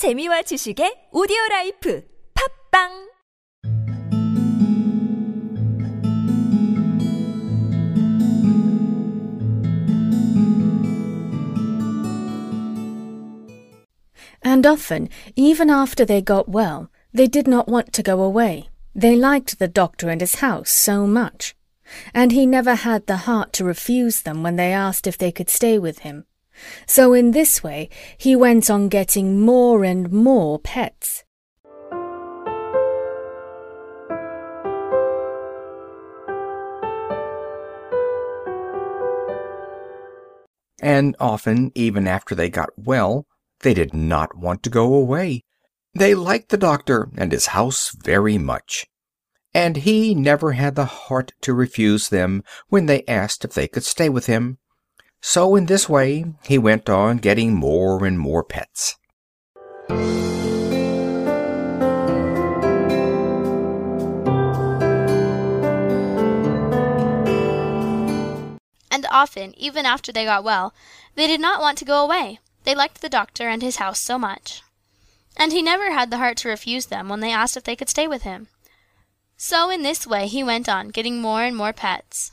재미와 지식의 오디오 라이프 팟빵 And often, even after they got well, they did not want to go away. They liked the doctor and his house so much. And he never had the heart to refuse them when they asked if they could stay with him. So in this way, he went on getting more and more pets. And often, even after they got well, they did not want to go away. They liked the doctor and his house very much. And he never had the heart to refuse them when they asked if they could stay with him. So in this way he went on getting more and more pets. And often, even after they got well, they did not want to go away. They liked the doctor and his house so much. And he never had the heart to refuse them when they asked if they could stay with him. So in this way he went on getting more and more pets.